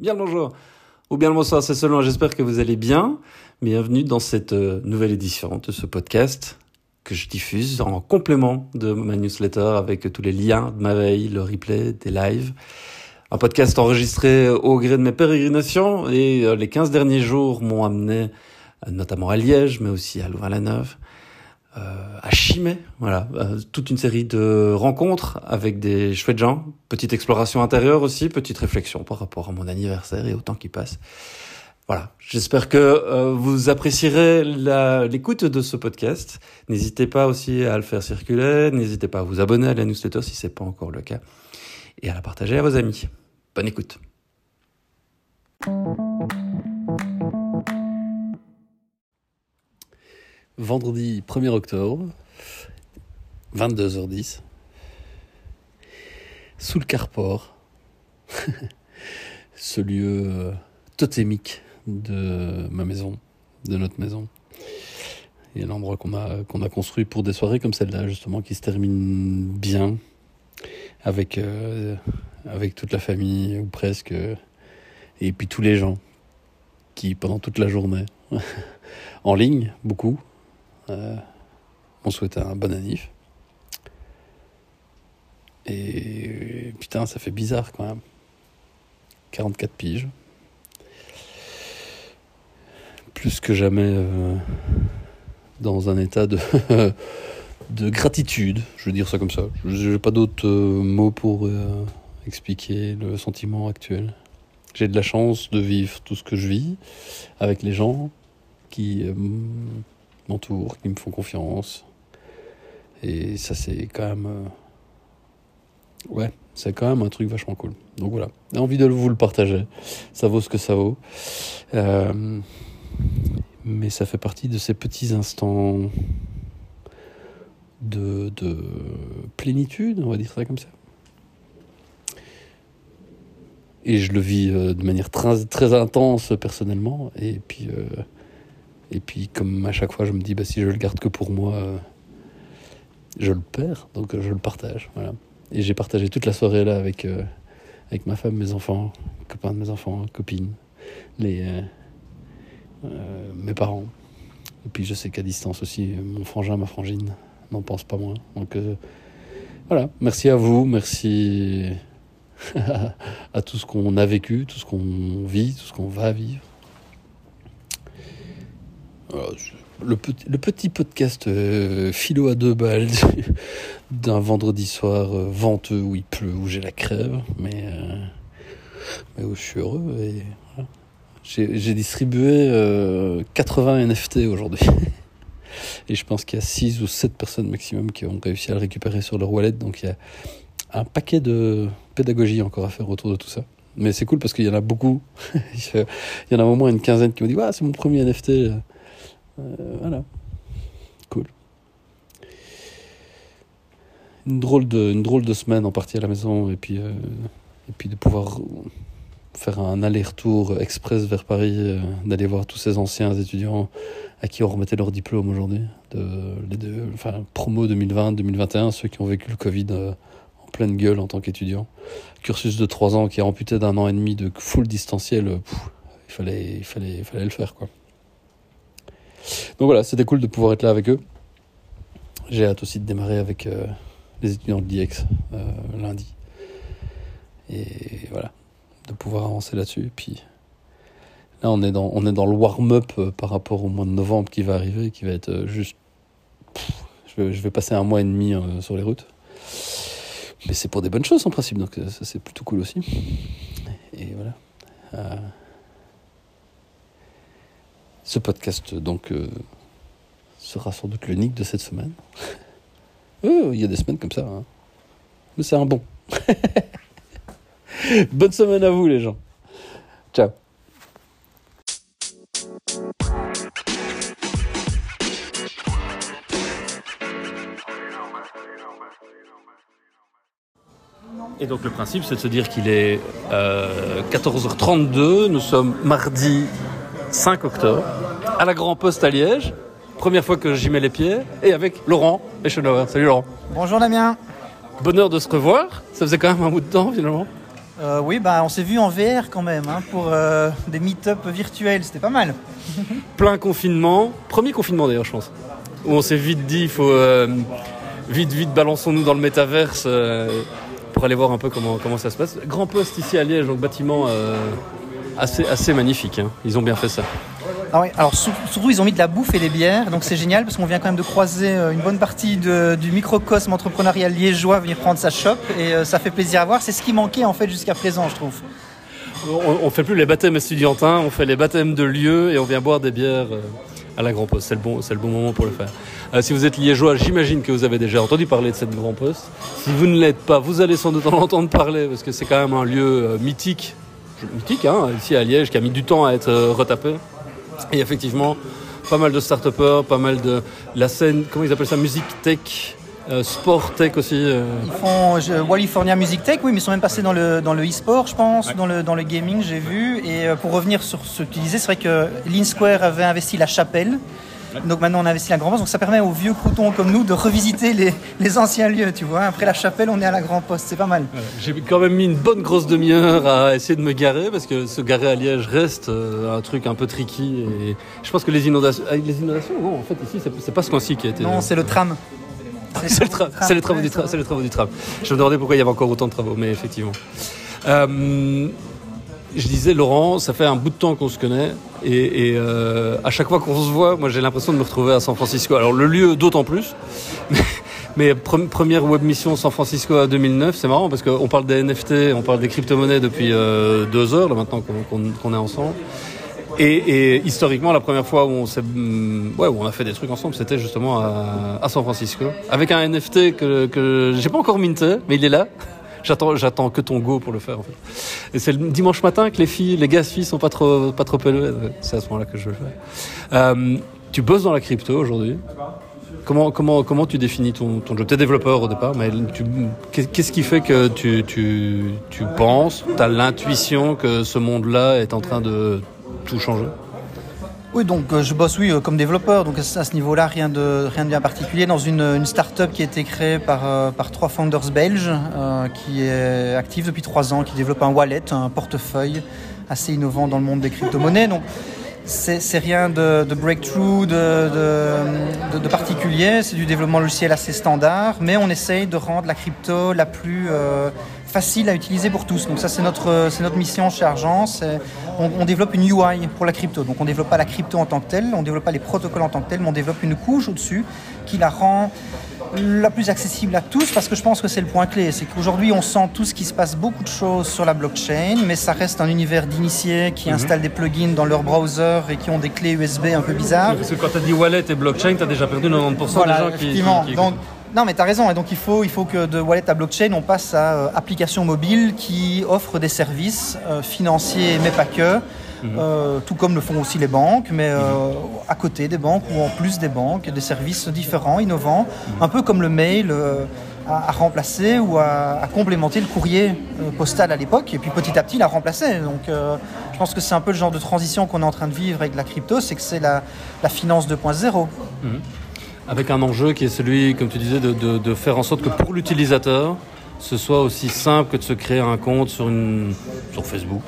Bien le bonjour ou bien le bonsoir, c'est selon, j'espère que vous allez bien. Bienvenue dans cette euh, nouvelle édition de ce podcast que je diffuse en complément de ma newsletter avec tous les liens de ma veille, le replay, des lives. Un podcast enregistré au gré de mes pérégrinations et euh, les 15 derniers jours m'ont amené euh, notamment à Liège, mais aussi à Louvain-la-Neuve, à Chimay, voilà, euh, toute une série de rencontres avec des chouettes gens, petite exploration intérieure aussi, petite réflexion par rapport à mon anniversaire et au temps qui passe. Voilà, j'espère que euh, vous apprécierez l'écoute de ce podcast. N'hésitez pas aussi à le faire circuler, n'hésitez pas à vous abonner à la newsletter si c'est pas encore le cas, et à la partager à vos amis. Bonne écoute. Vendredi 1er octobre, 22h10, sous le carport, ce lieu euh, totémique de ma maison, de notre maison. Et l'endroit qu'on a, qu'on a construit pour des soirées comme celle-là, justement, qui se termine bien, avec, euh, avec toute la famille, ou presque, et puis tous les gens qui, pendant toute la journée, en ligne, beaucoup, euh, on souhaitait un bon anniv. Et putain, ça fait bizarre quand même. 44 piges. Plus que jamais euh, dans un état de, de gratitude, je veux dire ça comme ça. J'ai pas d'autres euh, mots pour expliquer le sentiment actuel. J'ai de la chance de vivre tout ce que je vis avec les gens qui m'entourent, qui me font confiance. Et ça, c'est quand même. Euh, ouais, c'est quand même un truc vachement cool. Donc voilà, j'ai envie de vous le partager. Ça vaut ce que ça vaut. Euh, mais ça fait partie de ces petits instants de, de plénitude, on va dire ça comme ça. Et je le vis euh, de manière très, très intense personnellement. Et puis, et puis, comme à chaque fois, je me dis, bah, si je le garde que pour moi, euh, je le perds, donc euh, je le partage. Voilà. Et j'ai partagé toute la soirée là avec, euh, avec ma femme, mes enfants, copains de mes enfants, copines, les, mes parents. Et puis, je sais qu'à distance aussi, mon frangin, ma frangine n'en pense pas moins. Donc, voilà. Merci à vous, merci à tout ce qu'on a vécu, tout ce qu'on vit, tout ce qu'on va vivre. Le petit, le petit podcast euh, philo à deux balles d'un vendredi soir euh, venteux où il pleut, où j'ai la crève, mais, euh, où je suis heureux. Et, J'ai distribué 80 NFT aujourd'hui. Et je pense qu'il y a 6 ou 7 personnes maximum qui ont réussi à le récupérer sur leur wallet. Donc il y a un paquet de pédagogie encore à faire autour de tout ça. Mais c'est cool parce qu'il y en a beaucoup. il y en a au moins une quinzaine qui m'ont dit ouais, c'est mon premier NFT. Euh, voilà. Cool. Une drôle, de, une drôle de semaine en partie à la maison et puis, euh, et puis de pouvoir faire un aller-retour express vers Paris, euh, d'aller voir tous ces anciens étudiants à qui on remettait leur diplôme aujourd'hui, de, les deux, enfin, promo 2020-2021, ceux qui ont vécu le Covid en pleine gueule en tant qu'étudiant. Cursus de trois ans qui est amputé d'un an et demi de full distanciel, il, fallait, il, fallait, il fallait le faire quoi. Donc voilà, c'était cool de pouvoir être là avec eux. J'ai hâte aussi de démarrer avec euh, les étudiants de l'IEX euh, lundi. Et voilà, de pouvoir avancer là-dessus. Et puis là, on est dans, dans le warm-up euh, par rapport au mois de novembre qui va arriver, qui va être juste. je, vais, je, vais, passer un mois et demi sur les routes. Mais c'est pour des bonnes choses en principe, donc ça c'est plutôt cool aussi. Et voilà. Ce podcast donc euh, sera sans doute nick de cette semaine. oh, il y a des semaines comme ça. Hein. Mais c'est un bon. Bonne semaine à vous les gens. Ciao. Et donc le principe, c'est de se dire qu'il est euh, 14h32, nous sommes mardi 5 octobre, à la Grand Poste à Liège. Première fois que j'y mets les pieds, et avec Laurent Eschenauer. Salut Laurent. Bonjour Damien. Bonheur de se revoir. Ça faisait quand même un bout de temps finalement. Euh, oui, bah, on s'est vu en VR quand même, hein, pour euh, des meet-up virtuels, c'était pas mal. Plein confinement, premier confinement d'ailleurs, je pense, où on s'est vite dit, il faut euh, vite, vite, balançons-nous dans le métaverse pour aller voir un peu comment, comment ça se passe. Grand poste ici à Liège, donc bâtiment assez, assez magnifique, hein. ils ont bien fait ça. Ah alors surtout ils ont mis de la bouffe et des bières, donc c'est génial parce qu'on vient quand même de croiser une bonne partie du microcosme entrepreneurial liégeois venir prendre sa shop et ça fait plaisir à voir. C'est ce qui manquait en fait jusqu'à présent, je trouve. On, ne fait plus les baptêmes estudiantins, on fait les baptêmes de lieu et on vient boire des bières à la Grand Poste. C'est le bon, c'est le bon moment pour le faire. Euh, si vous êtes liégeois, j'imagine que vous avez déjà entendu parler de cette Grand Poste. Si vous ne l'êtes pas, vous allez sans doute en entendre parler parce que c'est quand même un lieu euh, mythique, mythique hein, ici à Liège, qui a mis du temps à être euh, retapé. Et effectivement, pas mal de start-upers, pas mal de la scène, comment ils appellent ça, musique tech. sport tech aussi. Ils font California Music Tech, oui, mais ils sont même passés dans le dans le e-sport, je pense, dans le dans le gaming, j'ai vu. Et pour revenir sur ce que tu disais, c'est vrai que Lean Square avait investi la chapelle. Donc maintenant on investit la Grand Poste, donc ça permet aux vieux croutons comme nous de revisiter les, anciens lieux, tu vois. Après la chapelle, on est à la Grand Poste, c'est pas mal. J'ai quand même mis une bonne grosse demi-heure à essayer de me garer parce que se garer à Liège reste euh, un truc un peu tricky. Et je pense que les inondations, ah, les inondations, non, en fait ici c'est pas ce coin-ci qui a été. Non, c'est le tram. C'est le, les travaux du tram. C'est les travaux du tram. Je me demandais pourquoi il y avait encore autant de travaux, mais effectivement. Euh, je disais, Laurent, ça fait un bout de temps qu'on se connaît. Et, euh, à chaque fois qu'on se voit, moi j'ai l'impression de me retrouver à San Francisco. Alors le lieu d'autant plus. Mais, première web mission San Francisco à 2009, c'est marrant parce qu'on parle des NFT, on parle des crypto-monnaies depuis euh, deux heures, là maintenant qu'on est ensemble. Et, historiquement, la première fois où on, mm, ouais, où on a fait des trucs ensemble, c'était justement à, San Francisco. Avec un NFT que, que j'ai pas encore minté, mais il est là. J'attends, j'attends que ton go pour le faire. En fait. Et c'est le dimanche matin que les filles, les gars filles sont pas trop, pas trop élevés. C'est à ce moment-là que je le fais. Euh, tu bosses dans la crypto aujourd'hui. Comment, comment, comment tu définis ton, ton job? Tu es développeur au départ, mais qu'est-ce qui fait que tu, tu, tu penses, tu as l'intuition que ce monde-là est en train de tout changer? Oui, donc euh, je bosse oui euh, comme développeur, donc à ce niveau-là rien de rien de bien particulier. Dans une, une start-up qui a été créée par euh, par trois founders belges, qui est active depuis trois ans, qui développe un wallet, un portefeuille assez innovant dans le monde des crypto-monnaies. Donc c'est rien de, de breakthrough, de, de, de particulier, c'est du développement logiciel assez standard, mais on essaye de rendre la crypto la plus facile à utiliser pour tous. Donc ça c'est notre, c'est notre mission chez Argent. On, on, développe une UI pour la crypto. Donc on ne développe pas la crypto en tant que telle, on ne développe pas les protocoles en tant que telle, mais on développe une couche au-dessus qui la rend la plus accessible à tous parce que je pense que c'est le point clé. C'est qu'aujourd'hui on sent tout ce qui se passe, beaucoup de choses sur la blockchain, mais ça reste un univers d'initiés qui mhm. installent des plugins dans leur browser et qui ont des clés USB un peu bizarres. Parce que quand tu as dit wallet et blockchain, tu as déjà perdu 90% des gens qui, qui, Donc, non, mais tu as raison. Et donc, il faut, il faut que de wallet à blockchain, on passe à euh, application mobile qui offre des services euh, financiers, mais pas que. Mhm. Euh, tout comme le font aussi les banques, mais à côté des banques ou en plus des banques, des services différents, innovants, mhm. un peu comme le mail a, remplacé ou a, complémenté le courrier postal à l'époque, et puis petit à petit il a remplacé. Donc je pense que c'est un peu le genre de transition qu'on est en train de vivre avec la crypto, c'est que c'est la, la, finance 2.0 avec un enjeu qui est celui, comme tu disais, de, faire en sorte que pour l'utilisateur, ce soit aussi simple que de se créer un compte sur Facebook,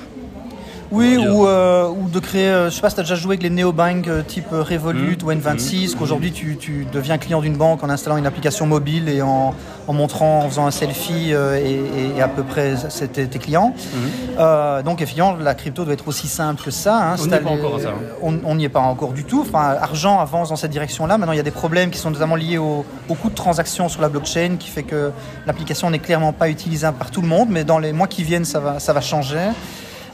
oui, ou, euh, ou, de créer, euh, je sais pas si tu as déjà joué avec les néobanks euh, type Revolut mmh. ou N26, mmh. qu'aujourd'hui tu, tu, deviens client d'une banque en installant une application mobile et en, en montrant, en faisant un selfie et, et, à peu près c'était tes clients. Mmh. donc effectivement, la crypto doit être aussi simple que ça. Hein, on n'y est pas encore à ça. Hein. On n'y est pas encore du tout. Enfin, argent avance dans cette direction-là. Maintenant, il y a des problèmes qui sont notamment liés au, au coût de transaction sur la blockchain qui fait que l'application n'est clairement pas utilisable par tout le monde, mais dans les mois qui viennent, ça va, ça va changer.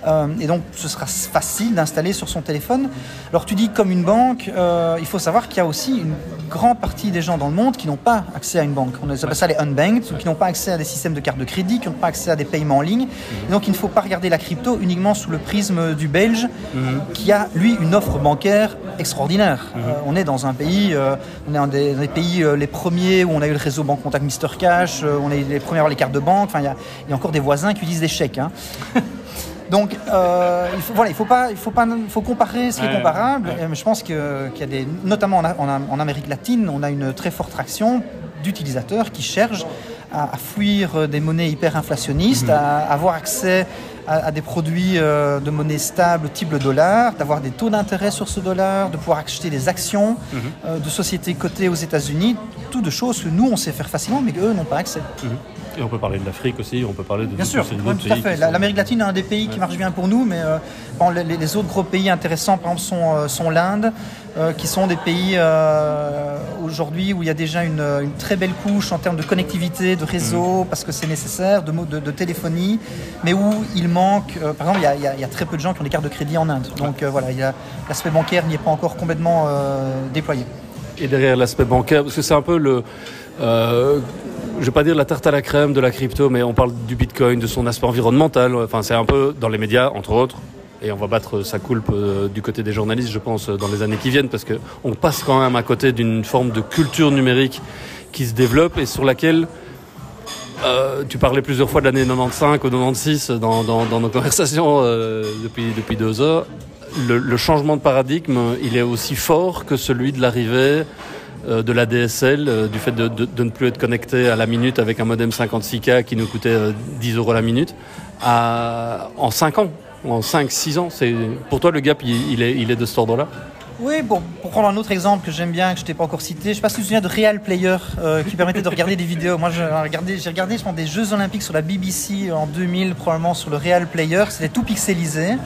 Euh, et donc, ce sera facile d'installer sur son téléphone. Alors, tu dis comme une banque, euh, il faut savoir qu'il y a aussi une grande partie des gens dans le monde qui n'ont pas accès à une banque. On appelle ça les unbanked, qui n'ont pas accès à des systèmes de carte de crédit, qui n'ont pas accès à des paiements en ligne. Mhm. donc, il ne faut pas regarder la crypto uniquement sous le prisme du Belge, qui a, lui, une offre bancaire extraordinaire. Euh, on est dans un pays, on est un des, pays les premiers où on a eu le réseau Banque Contact Mister Cash, on est les premiers à avoir les cartes de banque. Enfin, il y a, encore des voisins qui utilisent des chèques. Hein. Donc, euh, il faut, voilà, il faut pas, il faut pas, faut comparer ce qui est comparable. Je pense qu'il y a des, notamment en, en, Amérique latine, on a une très forte traction d'utilisateurs qui cherchent à, fuir des monnaies hyper inflationnistes, mhm. à, avoir accès à, des produits de monnaie stable type le dollar, d'avoir des taux d'intérêt sur ce dollar, de pouvoir acheter des actions mhm. de sociétés cotées aux États-Unis, tout de choses que nous on sait faire facilement mais qu'eux n'ont pas accès. Mhm. Et on peut parler de l'Afrique aussi, on peut parler de Bien sûr, tout à fait. L'Amérique latine est un des pays qui marche bien pour nous, mais euh, les, autres gros pays intéressants, par exemple, sont, euh, sont l'Inde, euh, qui sont des pays aujourd'hui où il y a déjà une, très belle couche en termes de connectivité, de réseau, mm. parce que c'est nécessaire, de, de, de, téléphonie, mais où il manque, par exemple, il y, a, il y, a, très peu de gens qui ont des cartes de crédit en Inde. Donc voilà, l'aspect bancaire n'y est pas encore complètement déployé. Et derrière l'aspect bancaire, parce que c'est un peu le je vais pas dire la tarte à la crème de la crypto, mais on parle du Bitcoin, de son aspect environnemental. Enfin, c'est un peu dans les médias, entre autres. Et on va battre sa coulpe euh, du côté des journalistes, je pense, dans les années qui viennent, parce qu'on passe quand même à côté d'une forme de culture numérique qui se développe et sur laquelle euh, tu parlais plusieurs fois de l'année 95 ou 96 dans, nos conversations euh, depuis, depuis deux heures. Le, changement de paradigme, il est aussi fort que celui de l'arrivée de la DSL, euh, du fait de, ne plus être connecté à la minute avec un modem 56K qui nous coûtait 10 euh, euros la minute, en 5 ans, en 5-6 ans. C'est, pour toi, le gap, il, est, il est de cet ordre-là? Oui, bon, pour prendre un autre exemple que j'aime bien, que je t'ai pas encore cité, je ne sais pas si tu te souviens de Real Player, qui permettait de regarder des vidéos. Moi, j'ai regardé, j'ai regardé des Jeux Olympiques sur la BBC en 2000, probablement sur le Real Player. C'était tout pixelisé.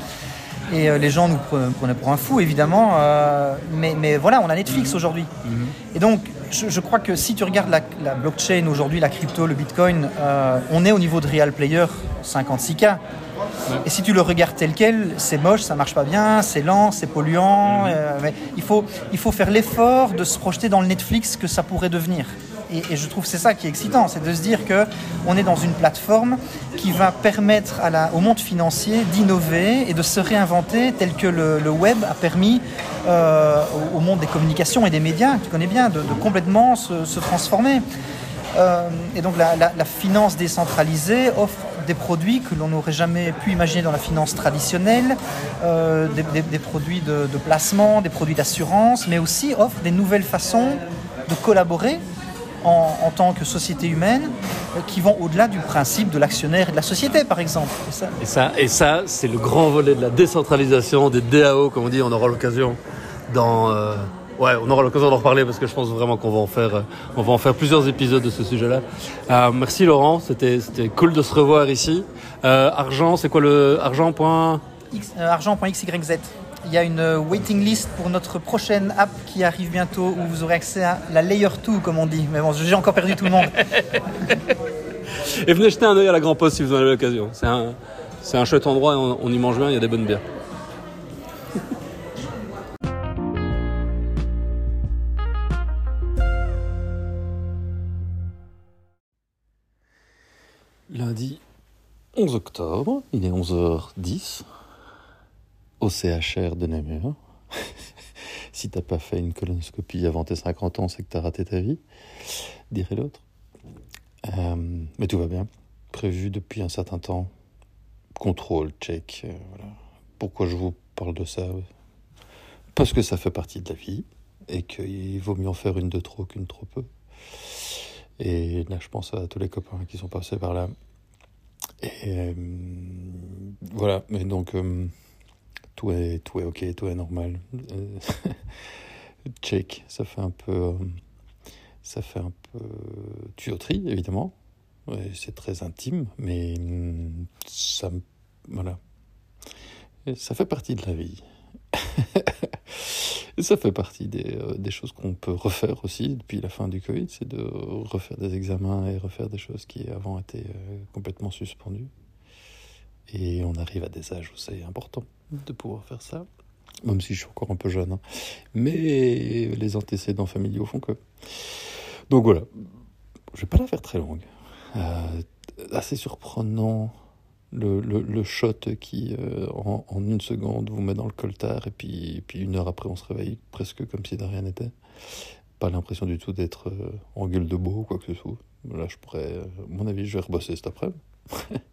Et euh, les gens nous prenaient pour un fou, évidemment. Euh, mais, mais, voilà, on a Netflix mhm. aujourd'hui. Mhm. Et donc, je, crois que si tu regardes la, blockchain aujourd'hui, la crypto, le bitcoin, euh, on est au niveau de Real Player 56K. Et si tu le regardes tel quel, c'est moche, ça marche pas bien, c'est lent, c'est polluant. Mhm. mais il faut, il faut faire l'effort de se projeter dans le Netflix que ça pourrait devenir et, je trouve c'est ça qui est excitant, c'est de se dire que on est dans une plateforme qui va permettre au monde financier d'innover et de se réinventer tel que le, web a permis euh, au, monde des communications et des médias, tu connais bien, de, complètement se, transformer. Euh, et donc la, finance décentralisée offre des produits que l'on n'aurait jamais pu imaginer dans la finance traditionnelle, euh, des, produits de placement, des produits d'assurance, mais aussi offre des nouvelles façons de collaborer en, tant que société humaine euh, qui vont au-delà du principe de l'actionnaire et de la société, par exemple. Et ça, et ça, c'est le grand volet de la décentralisation, des DAO, comme on dit. On aura l'occasion dans. Euh, ouais, on aura l'occasion d'en reparler parce que je pense vraiment qu'on va en faire, euh, on va en faire plusieurs épisodes de ce sujet-là. merci Laurent, c'était cool de se revoir ici. argent, c'est quoi le argent Argent.xyz il y a une waiting list pour notre prochaine app qui arrive bientôt où vous aurez accès à la layer 2 comme on dit. Mais bon, j'ai encore perdu tout le monde. et venez jeter un oeil à la Grand Poste si vous en avez l'occasion. C'est un, c'est un chouette endroit, on, on y mange bien, il y a des bonnes bières. Lundi 11 octobre, il est 11h10 au CHR de Namur. si t'as pas fait une colonoscopie avant tes 50 ans, c'est que t'as raté ta vie, dirait l'autre. Euh, mais tout va bien. Prévu depuis un certain temps. Contrôle, check. Euh, voilà. Pourquoi je vous parle de ça? Parce que ça fait partie de la vie et qu'il vaut mieux en faire une de trop qu'une trop peu. Et là, je pense à tous les copains qui sont passés par là. Et euh, voilà, mais donc tout est, tout est ok, tout est normal. Euh, check, ça fait un peu, euh, ça fait un peu tuyauterie évidemment. c'est très intime, mais mm, ça, voilà, ça fait partie de la vie. Ça fait partie euh, des choses qu'on peut refaire aussi depuis la fin du Covid, c'est de refaire des examens et refaire des choses qui avant étaient complètement suspendues. Et on arrive à des âges où c'est important de pouvoir faire ça, même si je suis encore un peu jeune. Hein. Mais les antécédents familiaux font que. Donc voilà, je vais pas la faire très longue. Euh, assez surprenant le, le, shot qui, euh, en, une seconde, vous met dans le coltard et puis, puis une heure après, on se réveille presque comme si de rien n'était. Pas l'impression du tout d'être euh, en gueule de beau ou quoi que ce soit. Là, je pourrais, mon avis, je vais rebosser cet après-midi.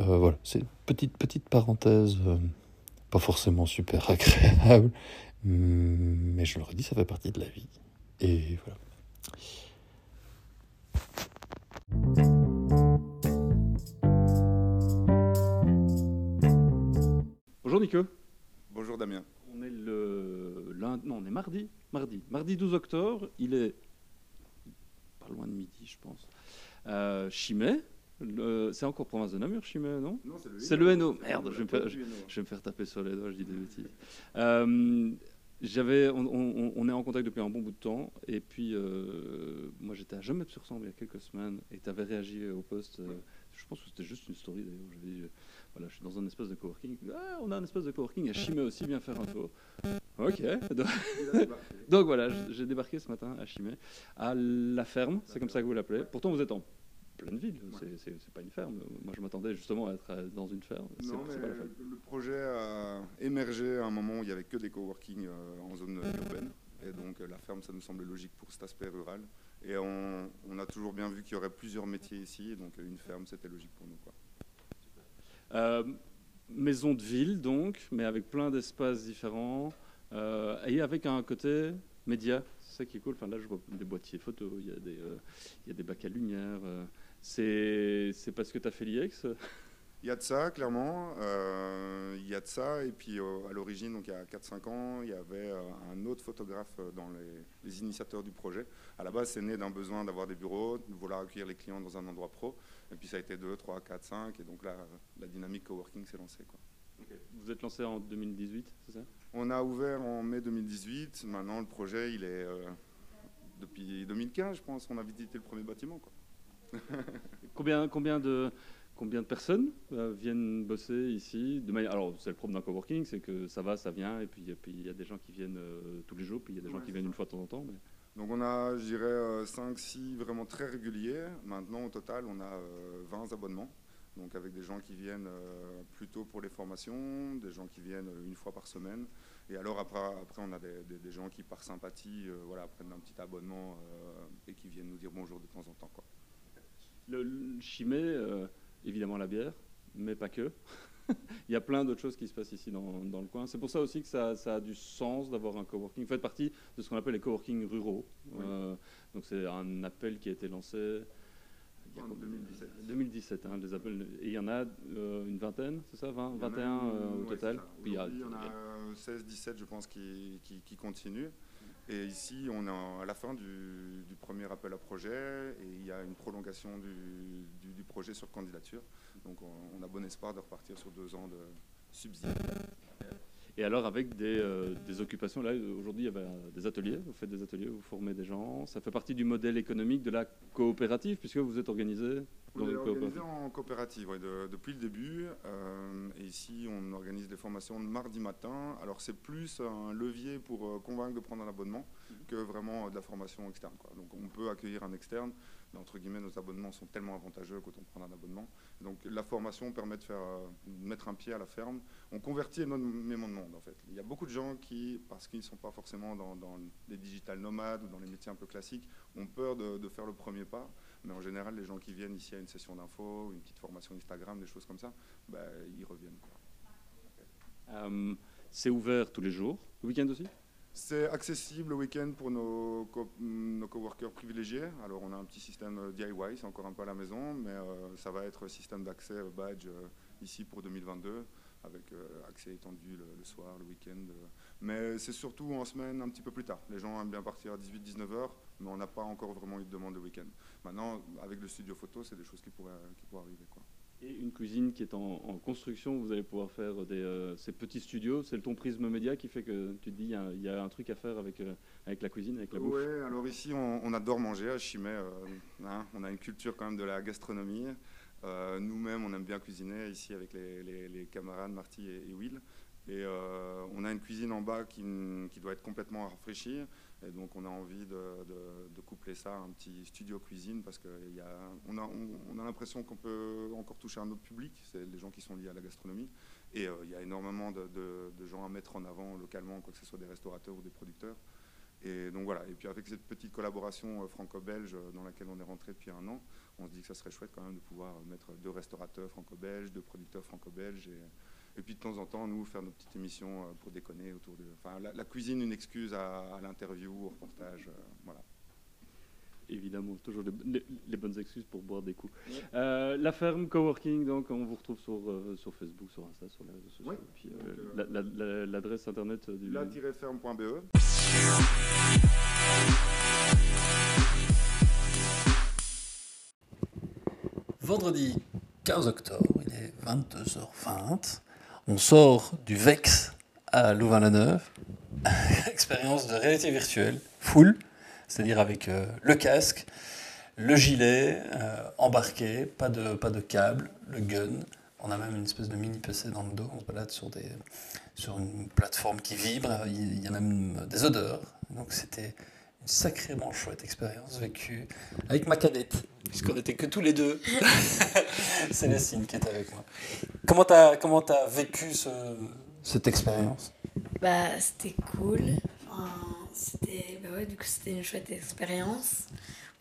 Euh, voilà, c'est une petite, petite parenthèse, euh, pas forcément super agréable, mais je le redis, ça fait partie de la vie. Et voilà. Bonjour Nico. Bonjour Damien. On est le lundi, non, on est mardi, mardi, mardi 12 octobre. Il est pas loin de midi, je pense. Euh, Chimay, le- c'est encore province de Namur, Chimay, non? Non, c'est le Hainaut. Merde, je vais me faire- Je vais me faire taper sur les doigts, je dis des bêtises. Euh, j'avais, on, on- on est en contact depuis un bon bout de temps, et puis euh, moi j'étais à Jamais sur Sambre il y a quelques semaines, et tu avais réagi au poste. euh, je pense que c'était juste une story d'ailleurs. J'avais dit, euh, voilà, je suis dans un espace de coworking. Ah, on a un espace de coworking à Chimay aussi, viens faire un tour. Ok. Donc, donc voilà, j'ai débarqué ce matin à Chimay, à la ferme, c'est comme ça que vous l'appelez. Pourtant vous êtes en pleine ville, c'est- c'est pas une ferme. Moi je m'attendais justement à être euh, dans une ferme. C'est Non, c'est mais pas la ferme. le projet a émergé à un moment où il n'y avait que des coworking euh, en zone urbaine. Et donc euh, la ferme, ça nous semblait logique pour cet aspect rural. Et on, on a toujours bien vu qu'il y aurait plusieurs métiers ici. Et donc euh, une ferme, c'était logique pour nous. Quoi. Euh, maison de ville, donc, mais avec plein d'espaces différents euh, et avec un côté média. C'est ça qui est cool. Enfin, là, je vois des boîtiers photos, il y a des, euh, il y a des bacs à lumière. euh. C'est parce que tu as fait l'IEX Il y a de ça, clairement. Euh, il y a de ça. Et puis euh, à l'origine, donc il y a 4-5 ans, il y avait euh, un autre photographe euh, dans les, les initiateurs du projet. À la base, c'est né d'un besoin d'avoir des bureaux, de vouloir accueillir les clients dans un endroit pro. Et puis ça a été 2, 3, 4, 5. Et donc là, la dynamique coworking s'est lancée. Quoi. Vous êtes lancé en 2018, c'est ça? On a ouvert en mai 2018. Maintenant, le projet, il est depuis 2015, je pense. On a visité le premier bâtiment. Quoi. Combien, combien, de, combien de personnes euh, viennent bosser ici de manière, Alors, c'est le problème d'un coworking, c'est que ça va, ça vient, et puis il y a des gens qui viennent euh, tous les jours, puis il y a des gens qui viennent ça. une fois de temps en temps. Mais... Donc on a, je dirais, 5, 6 vraiment très réguliers. Maintenant, au total, on a euh, 20 abonnements. Donc avec des gens qui viennent euh, plutôt pour les formations, des gens qui viennent euh, une fois par semaine. Et alors après, après on a des, des- des gens qui, par sympathie, euh, voilà, prennent un petit abonnement euh, et qui viennent nous dire bonjour de temps en temps. Quoi. Le, le Chimay, euh, évidemment la bière, mais pas que. Il y a plein d'autres choses qui se passent ici dans, dans le coin. C'est pour ça aussi que ça, ça a du sens d'avoir un coworking. Vous faites partie de ce qu'on appelle les coworking ruraux. Oui. Euh, donc c'est un appel qui a été lancé il y a En combien- 2017. 2017. hein, les appels, et il y en a euh, une vingtaine, c'est ça 20, 21 euh, au Ouais, total? Puis il y a- on a euh, 16, 17, je pense, qui, qui, qui continuent. Et ici, on est à la fin du, premier appel à projet et il y a une prolongation du, projet sur candidature. Donc, on, a bon espoir de repartir sur deux ans de subside. Et alors avec des, euh, des occupations, là aujourd'hui il y avait des ateliers, vous faites des ateliers, vous formez des gens, ça fait partie du modèle économique de la coopérative puisque vous êtes organisé dans On est organisé en coopérative ouais, de- depuis le début. euh, et ici, on organise des formations le mardi matin. Alors, c'est plus un levier pour euh, convaincre de prendre un abonnement que vraiment euh, de la formation externe. quoi. Donc, on peut accueillir un externe. Entre guillemets, nos abonnements sont tellement avantageux quand on prend un abonnement. Donc, la formation permet de, faire, euh, mettre un pied à la ferme. On convertit énormément de monde, en fait. Il y a beaucoup de gens qui, parce qu'ils ne sont pas forcément dans, dans les digital nomades ou dans les métiers un peu classiques, ont peur de, faire le premier pas. Mais en général, les gens qui viennent ici à une session d'info, une petite formation Instagram, des choses comme ça, bah, ils reviennent. Euh, c'est ouvert tous les jours, le week-end aussi? C'est accessible le week-end pour nos, co- nos coworkers privilégiés. Alors, on a un petit système euh, DIY, c'est encore un peu à la maison, mais euh, ça va être système d'accès euh, badge ici pour 2022, avec accès étendu le, soir, le week-end. Mais c'est surtout en semaine un petit peu plus tard. Les gens aiment bien partir à 18-19 heures, mais on n'a pas encore vraiment eu de demande le week-end. Maintenant, avec le studio photo, c'est des choses qui pourraient, qui pourraient arriver. Quoi. Et une cuisine qui est en, construction, vous allez pouvoir faire euh, ces petits studios. C'est le ton prisme média qui fait que tu te dis il y a, un truc à faire avec, euh, avec la cuisine, avec la bouffe. Oui, alors ici, on, adore manger à Chimay. euh, hein, on a une culture quand même de la gastronomie. Nous-mêmes, on aime bien cuisiner ici avec les, camarades Marty et, Will. Et on a une cuisine en bas qui, qui doit être complètement rafraîchie. Et donc, on a envie de, de- coupler ça à un petit studio cuisine parce qu'on a, on, on a l'impression qu'on peut encore toucher un autre public, c'est les gens qui sont liés à la gastronomie. Et euh, il y a énormément de, de- gens à mettre en avant localement, quoi que ce soit des restaurateurs ou des producteurs. Et donc voilà. Et puis avec cette petite collaboration euh, franco-belge euh, dans laquelle on est rentré depuis un an, on se dit que ça serait chouette quand même de pouvoir mettre deux restaurateurs franco-belges, deux producteurs franco-belges. Et puis de temps en temps, nous, faire nos petites émissions euh, pour déconner autour de. Enfin, la, la cuisine, une excuse à, à l'interview, au reportage. euh, voilà. évidemment, toujours les, les- les bonnes excuses pour boire des coups. Euh, la ferme coworking, donc on vous retrouve sur, euh, sur Facebook, sur Insta, sur les réseaux sociaux. Ouais. Puis, Donc, euh, la- la- la- l'adresse internet du. la-ferme.be. Vendredi 15 octobre, il est 22h20. On sort du VEX à Louvain-la-Neuve. Expérience de réalité virtuelle, full, c'est-à-dire avec euh, le casque, le gilet, euh, embarqué, pas de, pas de câble, le gun. On a même une espèce de mini PC dans le dos. On se balade sur, des, sur une plateforme qui vibre. Il y a même des odeurs. Donc c'était sacrément chouette expérience vécue avec ma cadette, puisqu'on n'était que tous les deux. Célestine qui est avec moi. Comment t'as comment t'as vécu ce, cette expérience? Bah, c'était cool. Enfin, c'était, bah ouais, du coup, c'était une chouette expérience.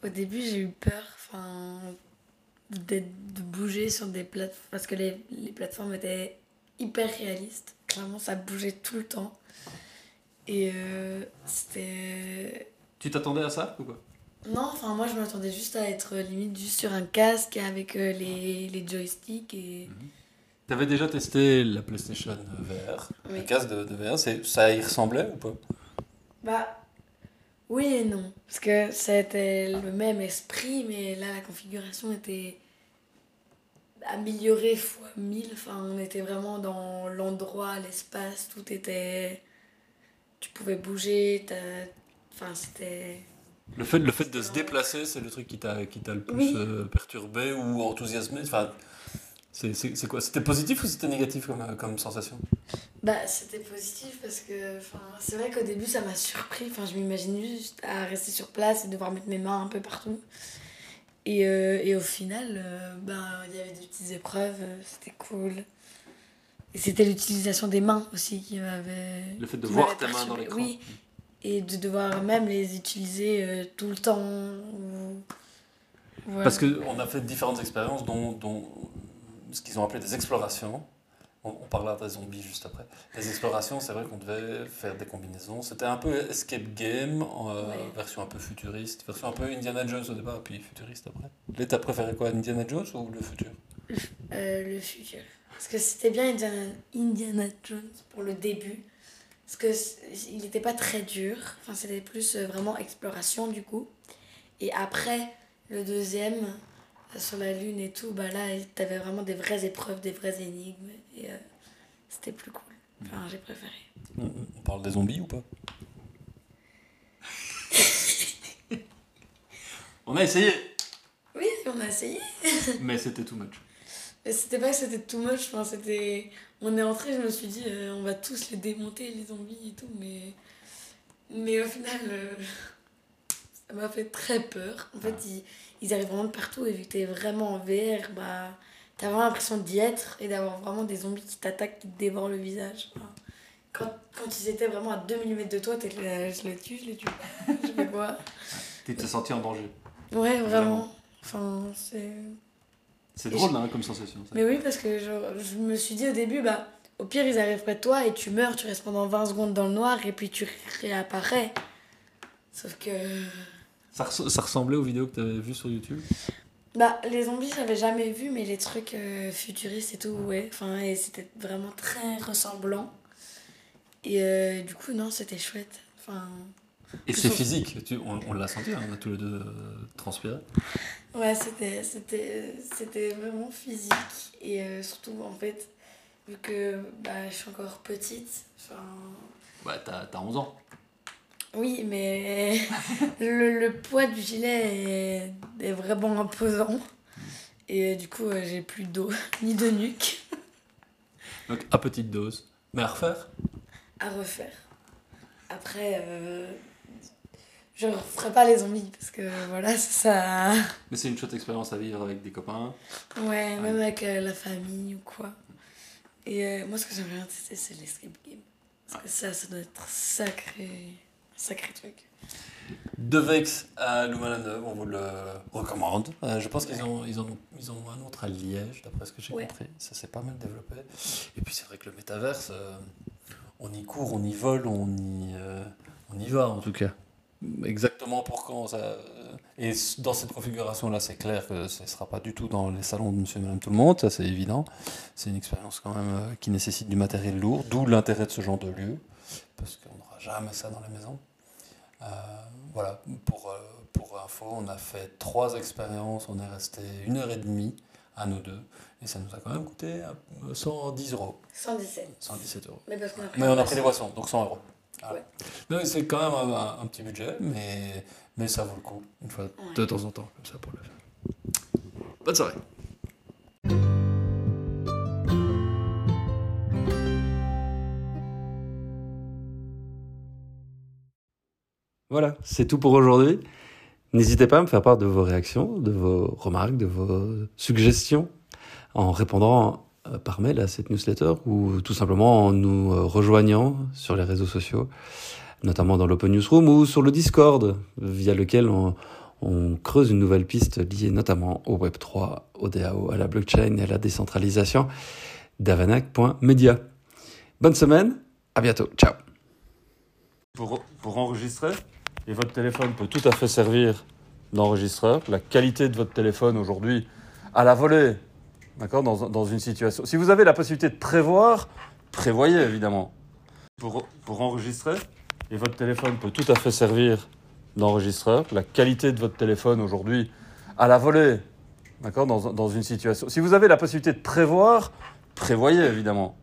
Au début, j'ai eu peur, enfin, d'être- de bouger sur des plateformes, parce que les, les plateformes étaient hyper réalistes. Clairement, ça bougeait tout le temps. Et euh, c'était... Tu t'attendais à ça ou quoi? Non, enfin, moi, je m'attendais juste à être euh, limite juste sur un casque avec euh, les, les joysticks et... T'avais déjà testé la PlayStation VR, le casque de, de VR, c'est- ça y ressemblait ou pas? Bah, oui et non. Parce que c'était le même esprit, mais là, la configuration était améliorée fois 1000. Enfin, on était vraiment dans l'endroit, l'espace, tout était. Tu pouvais bouger, t'as- enfin, c'était. le fait, le fait de se déplacer, c'est le truc qui t'a qui t'a le plus Oui. euh, perturbé ou enthousiasmé? Enfin, c'est, c'est, c'est quoi? C'était positif ou c'était négatif comme, euh, comme sensation? Bah, c'était positif parce que enfin, c'est vrai qu'au début ça m'a surpris. Enfin, je m'imaginais juste à rester sur place et devoir mettre mes mains un peu partout. Et, euh, et au final, euh, ben, il y avait des petites épreuves, c'était cool. Et c'était l'utilisation des mains aussi qui m'avait. Le fait de voir tes mains dans l'écran. Oui, et de devoir même les utiliser euh, tout le temps. ou-. Parce qu'on a fait différentes expériences, dont, dont ce qu'ils ont appelé des explorations. On, on parlera des zombies juste après. Les explorations, c'est vrai qu'on devait faire des combinaisons. C'était un peu escape game, euh, Ouais. version un peu futuriste, version un peu Indiana Jones au départ, puis futuriste après. Là, t'as préféré quoi, Indiana Jones ou le futur? Euh, le futur. Parce que c'était bien Indiana, Indiana Jones pour le début. Parce que c- il n'était pas très dur. Enfin, c'était plus euh, vraiment exploration du coup. Et après, le deuxième, euh, sur la Lune et tout, bah là, t'avais vraiment des vraies épreuves, des vraies énigmes. Et euh, c'était plus cool. Enfin, j'ai préféré. on, on parle des zombies ou pas? On a essayé, Oui, on a essayé. mais c'était too much. C'était pas que c'était too much. Enfin, c'était... On est entré, je me suis dit, euh, on va tous les démonter, les zombies et tout. Mais, mais au final, euh, ça m'a fait très peur. En fait, ils, ils arrivent vraiment de partout. Et vu que t'es vraiment en VR, bah, t'as vraiment l'impression d'y être et d'avoir vraiment des zombies qui t'attaquent, qui te dévorent le visage. Enfin, quand, quand ils étaient vraiment à 2 mm de toi, t'es là, je les tue, je les tue. je fais quoi Tu t'es senti en danger. Ouais, Vraiment. vraiment. Enfin, c'est. C'est drôle je- hein, comme sensation. ça. Mais oui, parce que genre, je me suis dit au début, bah, au pire, ils arrivent près de toi et tu meurs, tu restes pendant 20 secondes dans le noir et puis tu réapparais. Sauf que. Ça, res- ça ressemblait aux vidéos que tu avais vues sur YouTube? Bah, les zombies, j'avais jamais vu, mais les trucs euh, futuristes et tout, ouais. Enfin, et c'était vraiment très ressemblant. Et euh, du coup, non, c'était chouette. Enfin, Et c'est physique, tu- on, on l'a senti, hein, on a tous les deux euh, transpiré. ouais, c'était, c'était, c'était vraiment physique. Et euh, surtout, en fait, vu que bah, je suis encore petite, enfin. Ouais, t'as t'as 11 ans. Oui, mais le, le poids du gilet est, est vraiment imposant. Et euh, du coup, j'ai plus d'eau ni de nuque Donc à petite dose. Mais à refaire? À refaire. Après, euh, je ne referai pas les zombies parce que voilà, ça. Mais c'est une chouette expérience à vivre avec des copains. Ouais, même avec euh, la famille ou quoi. Et euh, moi, ce que j'aimerais bien tester, c'est l'escape game. Parce que ça, ça doit être sacré. Sacré truc. De Vex à Louvain-la-Neuve, on vous le recommande. Euh, je pense qu'ils ont, ils ont, ils ont un autre à Liège, d'après ce que j'ai Ouais. compris. Ça s'est pas mal développé. Et puis c'est vrai que le métaverse, euh, on y court, on y vole, on y, euh, on y va en tout cas. Exactement pour quand, ça, euh, et dans cette configuration-là, c'est clair que ce ne sera pas du tout dans les salons de monsieur et madame tout le monde, ça c'est évident. C'est une expérience quand même euh, qui nécessite du matériel lourd, d'où l'intérêt de ce genre de lieu, parce qu'on n'aura jamais ça dans les maisons. Euh, voilà, pour, euh, pour info, on a fait trois expériences, on est resté une heure et demie à nous deux, et ça nous a quand même coûté 110 euros. 117. 117 euros. Mais, parce qu'on a pris Mais on a pris les boissons, donc 100 euros. Voilà. Ouais. C'est quand même un, un petit budget, mais, mais ça vaut le coup, une fois de temps en temps, comme ça, pour le faire. Bonne soirée. Voilà, c'est tout pour aujourd'hui. N'hésitez pas à me faire part de vos réactions, de vos remarques, de vos suggestions en répondant par mail à cette newsletter ou tout simplement en nous euh, rejoignant sur les réseaux sociaux, notamment dans l'Open Newsroom ou sur le Discord, via lequel on, on creuse une nouvelle piste liée notamment au Web3, au DAO, à la blockchain et à la décentralisation d'avanac.media. Bonne semaine, à bientôt, ciao pour, pour enregistrer, et votre téléphone peut tout à fait servir d'enregistreur, la qualité de votre téléphone aujourd'hui à la volée, D'accord dans, une situation. Si vous avez la possibilité de prévoir, prévoyez évidemment. Pour, enregistrer, et votre téléphone peut tout à fait servir d'enregistreur. La qualité de votre téléphone aujourd'hui à la volée. D'accord dans une situation. Si vous avez la possibilité de prévoir, prévoyez évidemment.